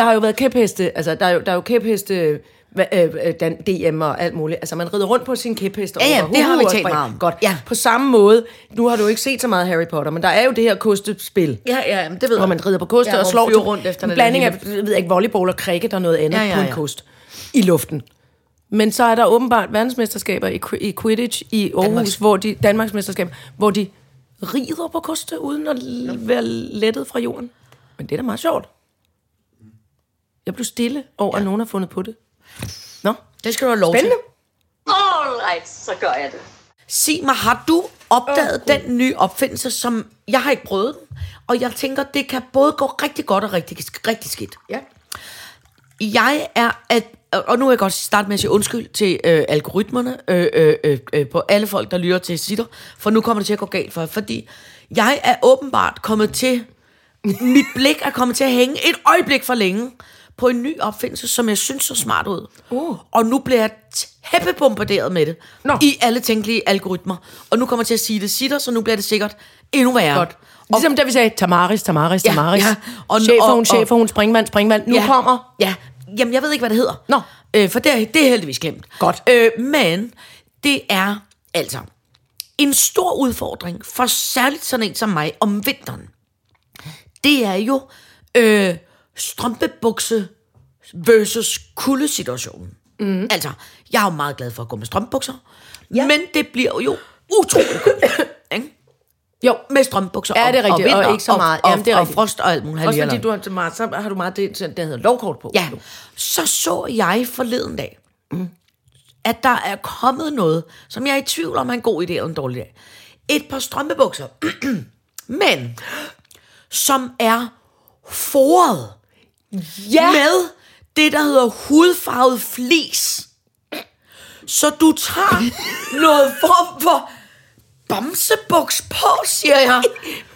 Der har jo været kæpheste, altså der er jo, der er jo kæpheste, hva- øh, øh, DM og alt muligt. Altså man rider rundt på sin kæphest. Ja, ja, over det har vi talt meget om. Godt. Ja. På samme måde, nu har du ikke set så meget Harry Potter, men der er jo det her kostespil. Ja, ja, det ved Hvor man rider på koste Ja, og slår til- rundt efter en den blanding af, jeg ved ikke, volleyball og cricket og noget andet Ja, ja, på en ja. kost i luften. Men så er der åbenbart verdensmesterskaber i, i Quidditch i Aarhus, Danmarks- hvor de, Danmarks mesterskaber, hvor de rider på koste, uden at være lettet fra jorden. Men det er da meget sjovt. Jeg blev stille over, ja. at nogen har fundet på det. Nå, Det skal du have lov spændende. til. Alright, så gør jeg det. Sig mig, har du opdaget oh, den nye opfindelse, som jeg har ikke prøvet den, og jeg tænker, det kan både gå rigtig godt og rigtig, rigtig skidt. Ja. Jeg er, at, og nu vil jeg godt starte med at sige undskyld til øh, algoritmerne, øh, øh, øh, øh, på alle folk, der lytter til sitter, for nu kommer det til at gå galt for jer, fordi jeg er åbenbart kommet til, mit blik er kommet til at hænge et øjeblik for længe på en ny opfindelse, som jeg synes så smart ud. Uh. Og nu bliver jeg tæppebombarderet med det Nå. i alle tænkelige algoritmer. Og nu kommer jeg til at sige det sitter, så nu bliver det sikkert endnu værre. Godt. Ligesom da vi sagde, Tamaris, Tamaris, Ja, Tamaris. ja. Og- Og, chefoven, og- og- chefoven, springvand, springvand. Nu ja, kommer... Ja, jamen jeg ved ikke, hvad det hedder. Nå. Øh, for det er, det er heldigvis glemt. Godt. Øh, men det er altså en stor udfordring for særligt sådan en som mig om vinteren. Det er jo øh, strømpebukse versus kuldesituationen. Mm. Altså, jeg er jo meget glad for at gå med strømpebukser, ja. men det bliver jo utrolig koldt. ikke? Jo, Med strømpebukser Ja, det er rigtigt, og vinter, ikke så meget. Og, Jamen, det er og, og frost og alt muligt. også fordi du har, så meget, så har du meget det, der hedder lovkort på. Ja, så så jeg forleden dag, at der er kommet noget, som jeg er i tvivl om er en god idé eller en dårlig idé. Et par strømpebukser, men som er foret Ja. med det, der hedder hudfarvet flis. Så du tager noget form for bamsebuks på, siger jeg.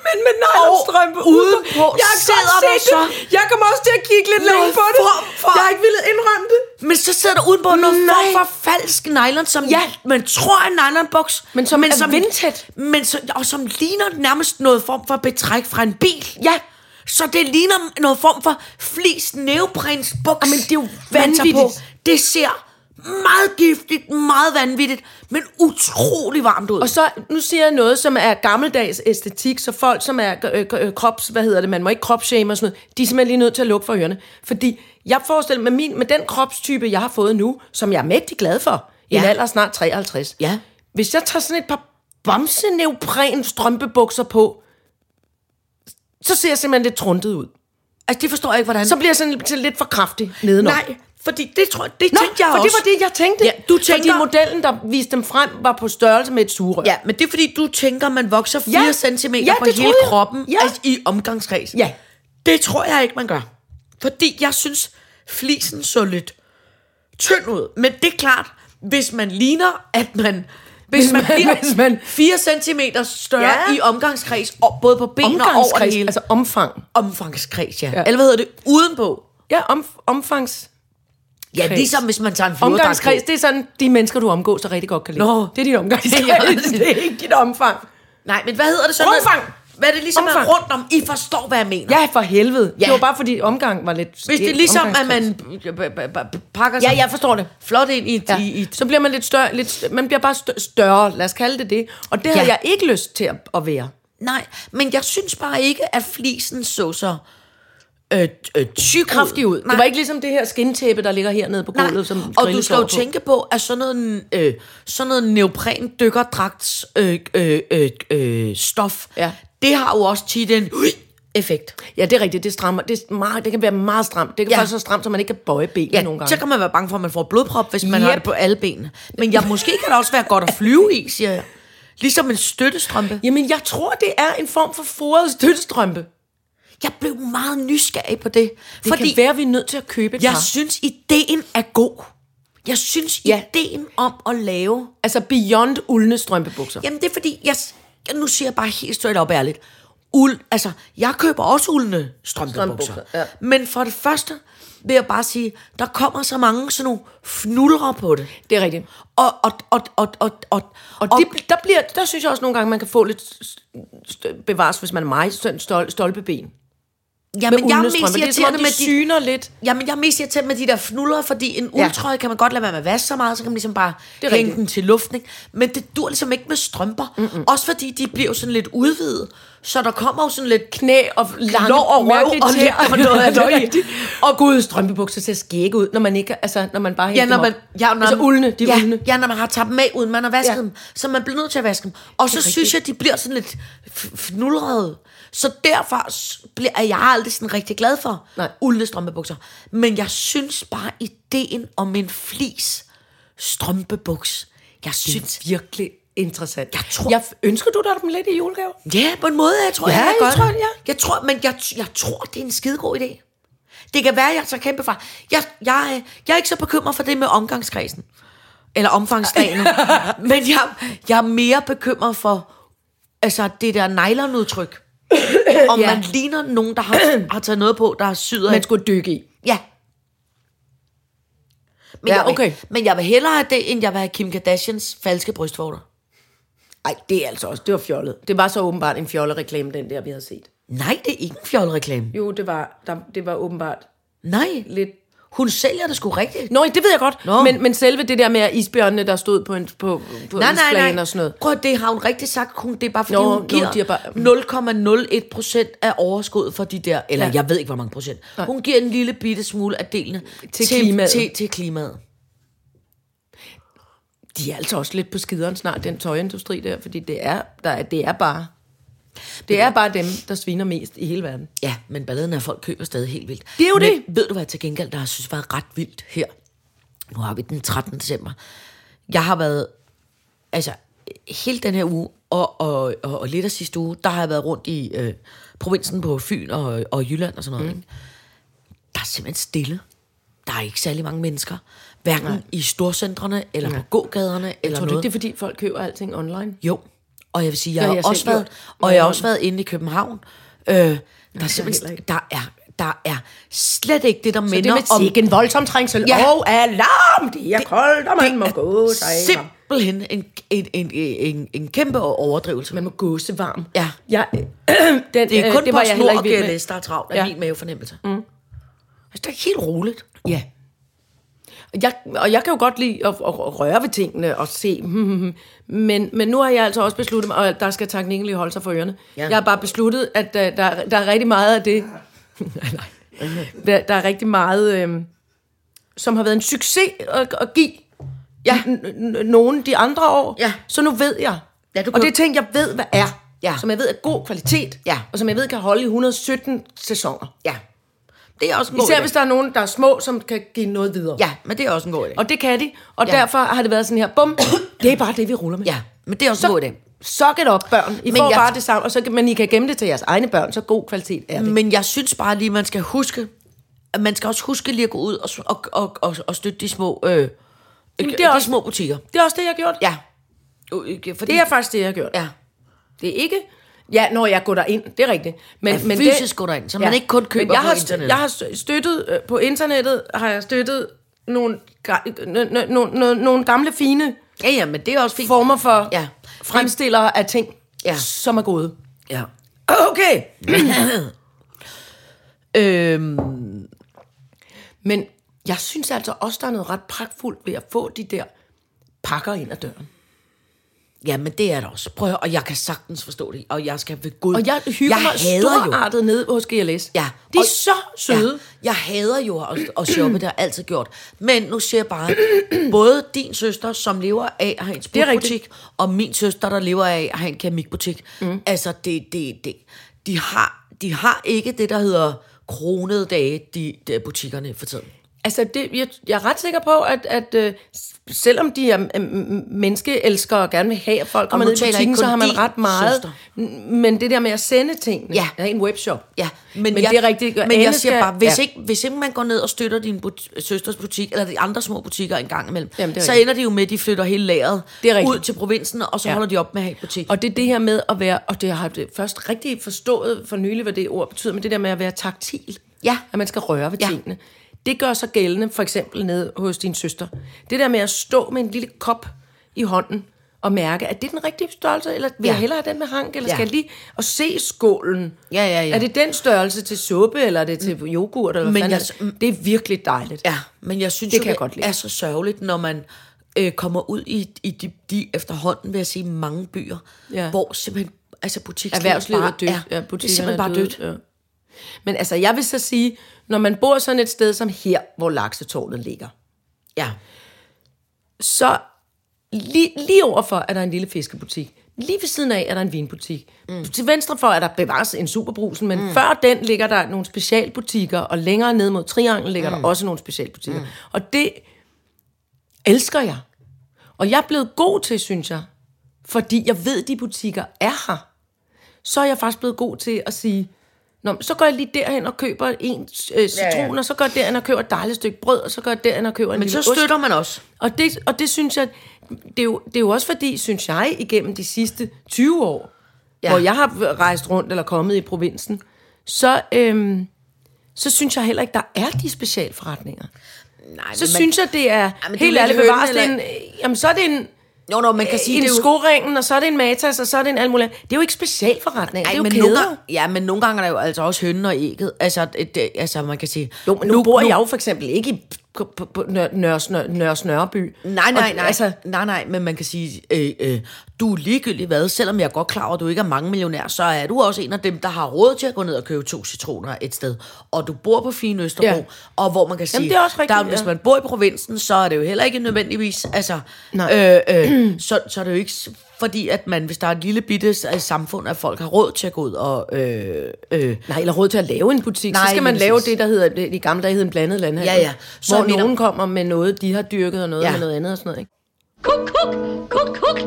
Men med nylonstrømpe Og udenpå Jeg sidder godt så. Jeg kommer også til at kigge lidt længe på det. for- Jeg har ikke ville indrømme det. Men så sidder der udenpå noget form for falsk nylon, som Ja. man tror er en nylonboks. Men som er vindtæt. Men så, og som ligner nærmest noget form for betræk fra en bil. Ja. Så det ligner noget form for flis neoprensbuks. Jamen, det er jo vanvittigt. Det ser meget giftigt, meget vanvittigt, men utrolig varmt ud. Og så, nu siger jeg noget, som er gammeldags æstetik, så folk, som er øh, øh, krops, hvad hedder det, man må ikke kropshame og sådan noget, de er simpelthen lige nødt til at lukke for ørerne. Fordi jeg forestiller mig, med, min, med den kropstype, jeg har fået nu, som jeg er mægtig glad for, i en Ja. alder snart 53. Ja. Hvis jeg tager sådan et par bamseneopren strømpebukser på, så ser jeg simpelthen lidt truntet ud. altså, det forstår jeg ikke, hvordan... Så bliver jeg sådan, sådan lidt for kraftig nedenunder. Nej, Fordi det tror det Nå, tænkte jeg for også. det var det, jeg tænkte. Ja, du Fordi tænker- modellen, der viste dem frem, var på størrelse med et sugerør. Ja, men det er fordi, du tænker, man vokser 4 Ja. cm Ja, på hele jeg. kroppen Ja. altså, i omgangskreds. Ja. Det tror jeg ikke, man gør. Fordi jeg synes, flisen så lidt tynd ud. Men det er klart, hvis man ligner, at man... Hvis, Hvis man, man- bliver hvis man- 4 cm større Ja. i omgangskreds, og både på ben og over det hele. altså omfang. omfangskreds, ja. Ja. Eller hvad hedder det? Udenpå. Ja, om, omfangs... Ja, Kreds. ligesom hvis man tager en flyverdragt Omgangskreds, det er sådan de mennesker, du omgås, der rigtig godt kan lide. Nå. Det er din omgangskreds. Det er ikke dit omfang. Nej, men hvad hedder det så? Rumfang. Hvad er det ligesom er Omfang. rundt om? I forstår, hvad jeg mener. Ja, for helvede. Ja. Det var bare fordi omgang var lidt... Hvis det er ligesom, at man pakker sig Ja, jeg forstår det. flot ind i, Ja. i, i Så bliver man lidt større, lidt, man bliver bare større, lad os kalde det det. Og det ja. havde jeg ikke lyst til at, at være. Nej, men jeg synes bare ikke, at flisen så så øh, øh, tyk Kraftig ud. Nej. Det var ikke ligesom det her skintæppe, der ligger hernede på Nej, gulvet, som og du skal jo tænke på, at sådan noget, øh, sådan noget neopren dykkerdragts øh, øh, øh, øh, stof, Ja. Det har jo også tit en effekt. Ja, det er rigtigt. Det, strammer, det, er meget, det kan være meget stramt. Det kan ja. Faktisk så stramt, så man ikke kan bøje benene Ja, nogle gange. så kan man være bange for, at man får blodprop, hvis man Yep. har det på alle benene. Men jeg, måske kan det også være godt at flyve i, siger jeg. Ligesom en støttestrømpe. Jamen, jeg tror, det er en form for foret støttestrømpe. Jeg blev meget nysgerrig på det. Det fordi kan være, vi er nødt til at købe et Jeg par. synes, ideen er god. Jeg synes, Ja. ideen om at lave... Altså beyond uldne strømpebukser. Jamen, det er fordi, jeg nu siger jeg bare helt straight op ærligt. Uld, altså, jeg køber også uldne strømpebukser. Strømpebukser, ja. Men for det første vil jeg bare sige, der kommer så mange sådan nogle fnulre på det. Det er rigtigt. Og, og, og, og, og, og, Og, og det, der, bliver, der synes jeg også nogle gange, man kan få lidt bevares, hvis man er meget stolpeben. Jamen, Med jeg er mest strømper. Det er irriteret de med de, syner lidt. Jamen, jeg er mest irriteret med de der fnuller, fordi en Ja. uldtrøje kan man godt lade være med at vaske så meget, så kan man ligesom bare Det hænge rigtigt. den til luften. Ikke? Men det dur ligesom ikke med strømper. Mm-mm. Også fordi de bliver sådan lidt udvidet. Så der kommer jo sådan lidt Knæ og lange, lår og røv og lidt og noget af Det. Og gud, strømpebukser ser skægge ud, når man ikke, altså, når man bare Ja, hænger når dem man, op. ja, når, altså uldne, de ja, uldne. Ja, når man har tabt dem af, uden man har vasket Ja. ja. dem. Så man bliver nødt til at vaske dem. Og så synes jeg, de bliver sådan lidt fnulrede. Så derfor er jeg aldrig sådan rigtig glad for Nej. uldne strømpebukser. Men jeg synes bare, ideen om en flis strømpebuks, jeg synes... Virkelig interessant. Jeg tror- jeg, ønsker du dig dem lidt i julegave? Ja, på en måde, jeg tror, Ja, jeg, jeg gør tror, det. ja. Jeg tror, men jeg, jeg tror, det er en skidegod idé. Det kan være, jeg tager kæmpe fra. Jeg, jeg, jeg er ikke så bekymret for det med omgangskredsen. Eller omfangsdagen. men jeg, jeg er mere bekymret for altså, det der nylonudtryk. Om Ja. man ligner nogen, der har, har taget noget på, der har syet af. Man skulle dykke i. Ja. Men, Ja, jeg vil, okay. men jeg vil hellere have det, end jeg vil have Kim Kardashians falske brystvorter. Nej, det er altså også, det var fjollet. Det var så åbenbart en fjollereklame, den der, vi havde set. Nej, det er ikke en fjollereklame. Jo, det var, der, det var åbenbart Nej. lidt... Hun sælger det sgu rigtigt. Nå, det ved jeg godt. Nå. Men, men selve det der med isbjørnene, der stod på, en, på, på Nej, nej, nej. og sådan noget. Prøv det har hun rigtig sagt. Hun, det er bare fordi, Nå, hun giver de er bare- 0,01 procent af overskuddet for de der, eller Ja. jeg ved ikke, hvor mange procent. Hun giver en lille bitte smule af delene Til klimaet. Til, til klimaet. De er altså også lidt på skideren snart, den tøjindustri der, fordi det er, der, er- det er bare... Det er bare dem, der sviner mest i hele verden. Ja, men balladen er, folk køber stadig helt vildt. Det er jo men, det. Ved du hvad, til gengæld, der har jeg synes var ret vildt her. Nu har vi den 13. december. Jeg har været, altså, hele den her uge, og, og, og, og lidt af sidste uge, der har jeg været rundt i øh, provinsen på Fyn og, og Jylland og sådan noget. Mm. Ikke? Der er simpelthen stille. Der er ikke særlig mange mennesker. Hverken Nej. i storcentrene, eller Nej. på gågaderne, eller Tror du noget. ikke, det er fordi, folk køber alting online? Jo, og jeg vil sige, jeg Det har jeg også været, og jeg har også været inde i København. Øh, der, er simpelthen, der, er, der er slet ikke det, der Så minder det med om... sikke en voldsom trængsel. Ja. Og alarm, det er koldt, og man må gå sig. simpelthen en, en, en, en, en kæmpe overdrivelse. Man må gåse varm. Ja. Jeg, den, Det er kun det var jeg heller PostNord ikke og. GLS, der er travlt, er Ja. ja. min mavefornemmelse. Mm. Altså, det er helt roligt. Ja. Jeg, og jeg kan jo godt lide at, at, røre ved tingene og se, men, men nu har jeg altså også besluttet mig, og der skal lige holde sig for ørerne. Ja. Jeg har bare besluttet, at uh, der, der er rigtig meget af det, nej. Der, der er rigtig meget, øh, som har været en succes at, at give ja. nogen de andre år. Ja. Så nu ved jeg. Ja, du og kan- det er ting, jeg ved, hvad er. Ja. Som jeg ved er god kvalitet. Ja. Og som jeg ved kan holde i 117 sæsoner. Ja. Det er også en god Især idé. hvis der er nogen, der er små, som kan give noget videre. Ja, men det er også en god idé. Og det kan de, og Ja. derfor har det været sådan her, bum, det er bare det, vi ruller med. Ja, men det er også en god idé. Suck it up, børn. I Men får jeg- bare det samme, og så, men I kan gemme det til jeres egne børn, så god kvalitet er det. Men jeg synes bare lige, man skal huske, at man skal også huske lige at gå ud og, og, og, og, og støtte de små, øh, Jamen, det det er de også- små butikker. Det er også det, jeg har gjort. Ja. Øh, Fordi, Det er faktisk det, jeg har gjort. Ja. Det er ikke... Ja, når jeg går derind, det er rigtigt. Men, Ja, men fysisk det, går derind, så man ikke kun køber jeg på har, internettet. Jeg har støttet, øh, på internettet har jeg støttet nogle, ga- n- n- n- n- nogle gamle, fine Ja, ja, men det er også fint. former for Ja. fremstillere af ting, Ja. som er gode. Ja. Okay. Øhm, Men jeg synes altså også, der er noget ret pragtfuldt ved at få de der pakker ind ad døren. Ja, men det er det også. Prøv at høre, og jeg kan sagtens forstå det, og jeg skal ved Gud. Og jeg hygger mig hader jo. storartet ned hos GLS. Ja. De er og- så søde. Ja, jeg hader jo at, at shoppe, det har jeg altid gjort. Men nu siger jeg bare, både din søster, som lever af at have en sprutbutik, og min søster, der lever af at have en keramikbutik, mm. altså det, det, det, de, har, de har ikke det, der hedder kronede dage, de, de butikkerne for tiden. Altså, det, jeg, jeg er ret sikker på, at, at øh, selvom de er øh, menneskeelskere og gerne vil have, at folk kommer ned i jeg butikken, ikke så har man ret meget. søster. Men det der med at sende tingene, Ja. er en webshop. Ja, men, men det er rigtigt. Men jeg siger bare, hvis, ja. ikke, hvis ikke man går ned og støtter din but, søsters butik, eller de andre små butikker en gang imellem, Jamen, så ender det jo med, at de flytter hele lageret Det er rigtigt. ud til provinsen, og så Ja. holder de op med at have butik. Og det er det her med at være, og det har jeg først rigtig forstået for nylig, hvad det ord betyder, men det der med at være taktil. Ja. At man skal røre ved Ja. tingene. Det gør sig gældende, for eksempel nede hos din søster. Det der med at stå med en lille kop i hånden, og mærke, at det er den rigtige størrelse, eller vil Ja. jeg hellere have den med hank, eller Ja. skal jeg lige og se skålen? Ja, ja, ja. Er det den størrelse til suppe, eller er det til yoghurt? Eller Men jeg, jeg- det er virkelig dejligt. Ja, men jeg synes Det jo, kan jeg godt lide. er så sørgeligt, når man øh, kommer ud i, i de, de efterhånden, vil jeg sige, mange byer, Ja. hvor simpelthen altså butikslivet Erhvervslivet bare er dødt. Er, Ja, er simpelthen bare dødt. Ja. Men altså, jeg vil så sige, når man bor sådan et sted som her, hvor laksetårnet ligger, Ja. så lige, lige overfor er der en lille fiskebutik. Lige ved siden af er der en vinbutik. Mm. Til venstre for er der bevares en superbrusen, men mm. før den ligger der nogle specialbutikker, og længere ned mod Triangel ligger mm. der også nogle specialbutikker. Mm. Og det elsker jeg. Og jeg er blevet god til, synes jeg, fordi jeg ved, at de butikker er her. Så er jeg faktisk blevet god til at sige, Nå, så går jeg lige derhen og køber en øh, citron, ja, ja. og så går jeg derhen og køber et dejligt stykke brød, og så går jeg derhen og køber en Men så ost. støtter man også. Og det, og det synes jeg, det er, jo, det er jo også fordi, synes jeg, igennem de sidste 20 år, Ja. hvor jeg har rejst rundt eller kommet i provinsen, så, øhm, så synes jeg heller ikke, der er de specialforretninger. Nej, Så synes jeg, det er men det er helt ærligt bevares. Er en, eller- jamen, så er det en, Jo, nå, man kan sige, en det er jo... skoringen, og så er det en matas, og så er det en alt muligt. Det er jo ikke specialforretninger, det er jo men kæder. nogle gange, ja, men nogle gange er der jo altså også hønnen og ægget. Altså, det, altså man kan sige... Jo, men nu, nu bor jeg jo for eksempel ikke i på, på, på Nør, Nør. Nej, nej, Og, nej, Altså, nej, nej, men man kan sige, øh, øh, du er ligegyldigt hvad, selvom jeg er godt klar over, at du ikke er mange millionær, så er du også en af dem, der har råd til at gå ned og købe to citroner et sted. Og du bor på Fine Østerbro, Ja. og hvor man kan sige, det er også rigtigt, der, hvis man bor i provinsen, så er det jo heller ikke nødvendigvis, altså, Nej. øh, øh, så, så er det jo ikke fordi, at man, hvis der er et lille bitte samfund, at folk har råd til at gå ud og... Øh, øh, Nej, eller råd til at lave en butik. Nej, så skal man lave det, der hedder, i gamle dage hed en blandet landhandel. Ja, ja. Så hvor nogen kommer med noget, de har dyrket, og noget Ja. med noget andet og sådan noget. Ikke? Kuk, kuk, kuk, kuk.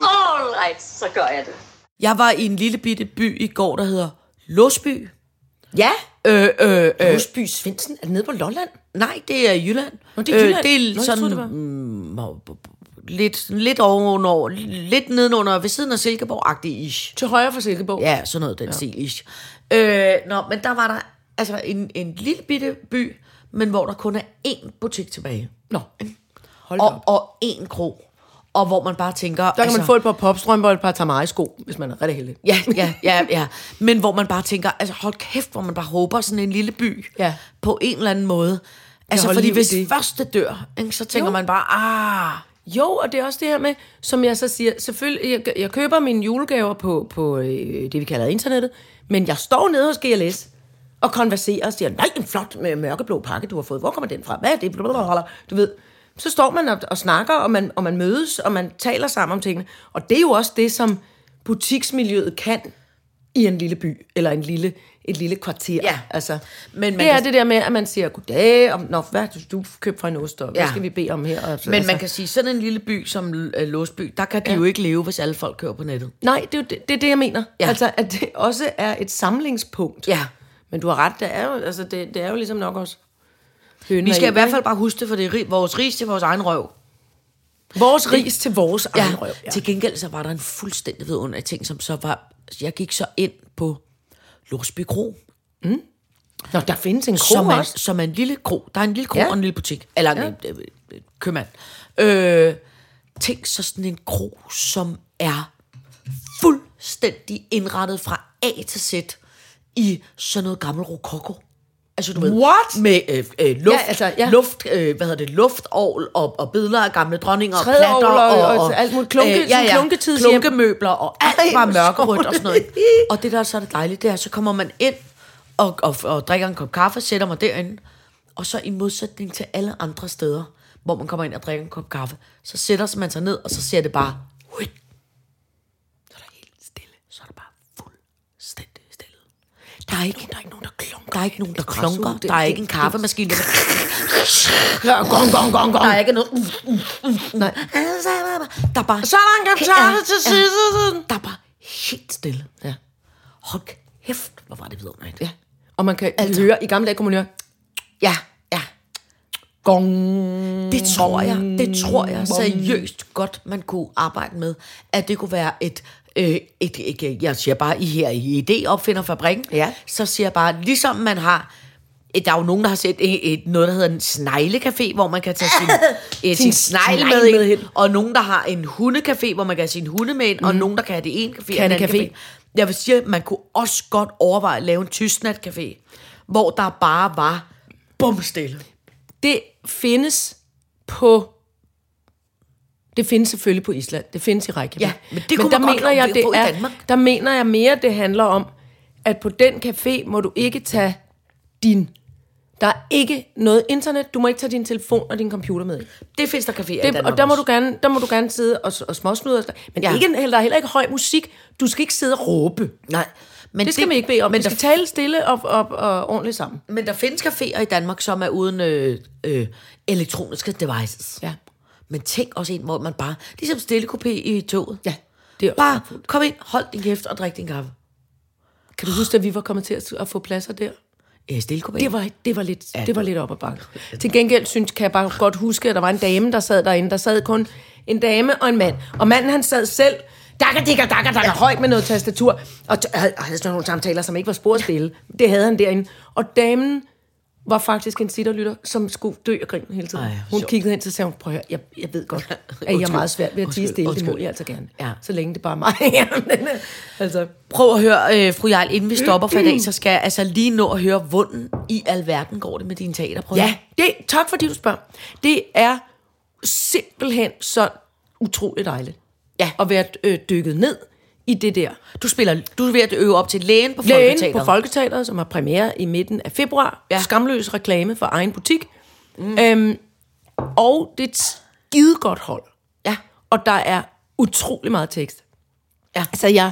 All right, så gør jeg det. jeg var i en lille bitte by i går, der hedder Låsby. Ja, Øh, øh, øh, Husby Svendsen, er det nede på Lolland? Nej, det er Jylland. Nå, det er Jylland. Øh, det Nå, er jeg sådan det var- mm, lidt, lidt ovenover, lidt nedenunder, ved siden af Silkeborg-agtig ish. Til højre for Silkeborg. Ja, sådan noget den ja. stil ish. Øh, nå, men der var der altså en, en lille bitte by, men hvor der kun er én butik tilbage. Nå, hold Og, op. og én krog. Og hvor man bare tænker... Der kan man få et par popstrømper og et par tamari-sko, hvis man er rigtig heldig. Ja, ja, ja, ja. Men hvor man bare tænker, altså hold kæft, hvor man bare håber sådan en lille by Ja. på en eller anden måde. Altså fordi hvis det. første dør, ikke, så tænker Jo. man bare, ah, Jo, og det er også det her med, som jeg så siger, selvfølgelig, jeg, jeg køber mine julegaver på, på øh, det, vi kalder internettet, men jeg står nede hos GLS og konverserer og siger, nej, en flot med mørkeblå pakke, du har fået. Hvor kommer den fra? Hvad er det? Blablabla. Du ved, så står man og, og snakker, og man, og man mødes, og man taler sammen om tingene. Og det er jo også det, som butiksmiljøet kan i en lille by, eller en lille, et lille kvarter. Ja. Altså, Men man det er kan- det der med, at man siger, goddag, og, Nå, hvad du købt fra en ost, og hvad Ja. skal vi bede om her? Altså, Men man kan sige, sådan en lille by som øh, Låsby, der kan de ja. jo ikke leve, hvis alle folk kører på nettet. Nej, det er det, det, er det jeg mener. Ja. Ja. Altså, at det også er et samlingspunkt. Ja. Men du har ret, det er jo, altså, det, det er jo ligesom nok også høner Vi skal i æg, hvert fald bare huske det, for det er vores ris til vores egen røv. Vores ris til vores Ja. egen røv. ja. Til gengæld så var der en fuldstændig vidunderlig ting, som så var... Jeg gik så ind på Låsby Kro, Nå, der findes en som kro er, også. som er en lille kro. Der er en lille kro ja. Og en lille butik. Eller en ja. øh, øh, købmand. Øh, tænk så sådan en kro, som er fuldstændig indrettet fra A til Z i sådan noget gammel rokoko. Altså du ved, What? med øh, øh, luft, Ja, altså, ja. luft øh, hvad hedder det, luftovl og, og billeder af gamle dronninger og Trædeovl platter og- og, og alt muligt. Klunke- sådan klunketidshjem. klunkemøbler og alt var mørkerødt og sådan noget. Og det der så er det dejligt, det er, så kommer man ind og, og, og drikker en kop kaffe, sætter mig derinde, og så i modsætning til alle andre steder, hvor man kommer ind og drikker en kop kaffe, så sætter man sig ned, og så ser det bare, "Hui." så er der helt stille, så er der bare fuldstændig stille. Der er ikke, der er ikke nogen, der klunker. Der er ikke nogen, der klunker. Det- Der er det- ikke en kaffemaskine. Gong, gong, gong, gong. der er ikke noget... Uh, uh, uh, nej. Der er bare... Så der en kop kaffe til side. Der er bare helt stille. Ja. Hold kæft, hvor var det vidunderligt. Ja. Og man kan altså. høre, i gamle dage kunne man høre, Ja, ja. gong. Det tror jeg, det tror jeg seriøst godt, man kunne arbejde med. At det kunne være et, øh, et, et, jeg siger bare, I her i idé opfinder fabrikken, Ja. så siger jeg bare, ligesom man har, et- der er jo nogen, der har set et, et, noget, der hedder en sneglecafé, hvor man kan tage sin, et, sin Sin snegle med, med ind, og nogen, der har en hundecafé, hvor man kan have sin hunde med ind, mm. og nogen, der kan have det ene café, og den anden café. Jeg vil sige, at man kunne også godt overveje at lave en tystnatcafé, hvor der bare var bumstille. Det findes på... Det findes selvfølgelig på Island. Det findes i Reykjavik. Ja, men det kunne der man mener jeg, det i er, Danmark. Der mener jeg mere, det handler om, at på den café må du ikke tage din... Der er ikke noget internet. Du må ikke tage din telefon og din computer med. Det findes der caféer i Det, Danmark og der må, du gerne, der må du gerne sidde og, og småsnude. Men Ja. ikke, der er heller ikke høj musik. Du skal ikke sidde og råbe. Nej, men Det skal man ikke bede om. Men Men der, skal tale stille og, og, og ordentligt sammen. men der findes caféer i Danmark, som er uden øh, øh, elektroniske devices. Ja. Men tænk også en, hvor man bare, ligesom stille kopé i toget. Ja, det er også Bare kom ind, hold din kæft og drik din kaffe. Kan du huske, at vi var kommet til at, at få pladser der? Øh, stille kopé. Det var, det var, lidt, det var lidt op ad bakke. Til gengæld synes, kan jeg bare godt huske, at der var en dame, der sad derinde. Der sad kun en dame og en mand. Og manden, han sad selv dakker, dikker, dakker, dakker, højt med noget tastatur. Og t- havde, havde sådan nogle samtaler, som ikke var sporstille. Det havde han derinde. Og damen var faktisk en sitterlytter, som skulle dø af grin hele tiden. Ej, Hun sjovt. kiggede hen og sagde, prøv at høre, jeg, jeg ved godt, at jeg er meget svært ved at tige stille. Det må jeg altså gerne. Ja. Så længe det bare er mig. Altså, Prøv at høre, øh, fru Jarl, inden vi stopper for i dag, så skal jeg altså lige nå at høre, hvordan i alverden går det med dine teaterprøver. Ja, det, tak fordi du spørger. Det er simpelthen så utroligt dejligt. Ja. At være øh, dykket ned i det der. Du spiller, du er ved at øve op til lægen på Lægen Folketeateret. på Folketeateret, som har premiere i midten af februar. Ja. Skamløs reklame for egen butik. Mm. Øhm, og det er et skide godt hold. Ja. Og der er utrolig meget tekst. Ja. Altså, jeg,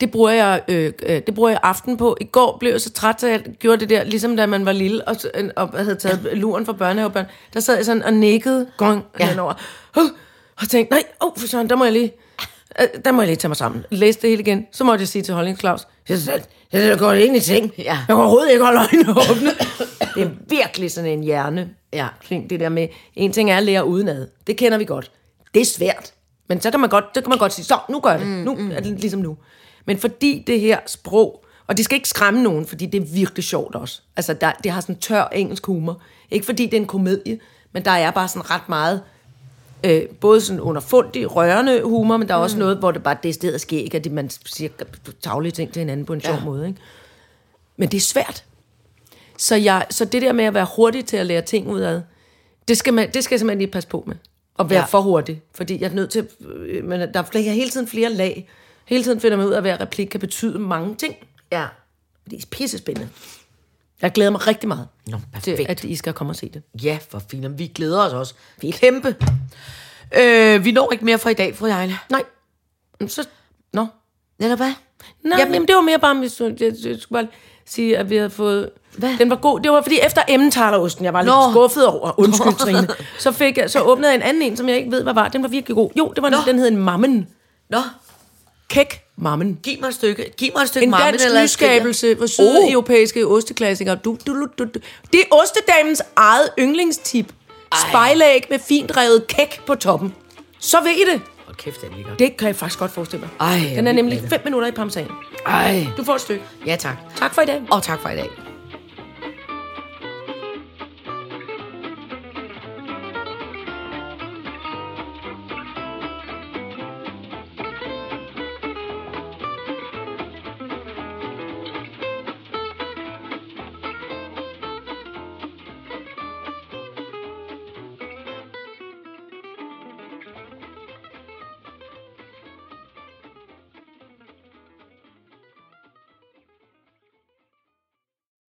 det, bruger jeg, øh, øh, det bruger jeg aften på. I går blev jeg så træt, så jeg gjorde det der, ligesom da man var lille og, og havde taget ja. luren fra børnehavebørn. Der sad jeg sådan og nikkede gong ja. henover. Uh, og tænkte, nej, oh, for sådan, der må jeg lige... øh, Der må jeg lige tage mig sammen. Læse det hele igen. Så måtte jeg sige til Holding Claus, jeg, jeg, jeg går ind i ting. Ja. Jeg kan overhovedet ikke holde øjnene åbne. det er virkelig sådan en hjerne. Ja. Det der med, en ting er at lære udenad. Det kender vi godt. Det er svært. Men så kan man godt, så kan man godt sige, så nu gør jeg det. Nu er det ligesom nu. Men fordi det her sprog, og det skal ikke skræmme nogen, fordi det er virkelig sjovt også. Altså, der, det har sådan tør engelsk humor. Ikke fordi det er en komedie, men der er bare sådan ret meget, øh, både sådan underfundig, rørende humor, men der er også noget, hvor det bare det sted sker, ikke? At det, man siger taglige ting til hinanden på en sjov Ja. måde. Ikke? Men det er svært. Så, jeg, så det der med at være hurtig til at lære ting ud af, det skal, man, det skal jeg simpelthen lige passe på med. At være Ja. for hurtig. Fordi jeg er nødt til... øh, Men der er hele tiden flere lag. Hele tiden finder man ud af, at hver replik kan betyde mange ting. Ja. Det er pissespændende. Jeg glæder mig rigtig meget Nå, til, perfekt. at I skal komme og se det. Ja, for fint. Vi glæder os også. Vi er kæmpe. Øh, vi når ikke mere for i dag, fru Jejle. Nej. Så... Nå. Eller hvad? Nej, Jamen- jamen, det var mere bare, hvis du, jeg, jeg skulle bare sige, at vi havde fået... Hvad? Den var god. Det var fordi efter emmentaler-osten, jeg var lidt Nå. skuffet over. Undskyld, Trine. Så, fik jeg, så åbnede jeg en anden en, som jeg ikke ved, hvad var. Den var virkelig god. Jo, det var, Nå. den hed en mammen. Nå, Kæk mammen. giv mig et stykke. Giv mig et stykke En mammen dansk eller et nyskabelse for søde Oh. oh. europæiske osteklassikere. Du, du, du, du, du. Det er ostedamens eget yndlingstip. Spejlæg med fint revet kæk på toppen. Så ved I det. Hold kæft, det er lækkert. Det kan jeg faktisk godt forestille mig. Ej, Den er vildt nemlig lækkert. 5 minutter i parmesan. Ej. Du får et stykke. Ja, tak. Tak for i dag. Og tak for i dag.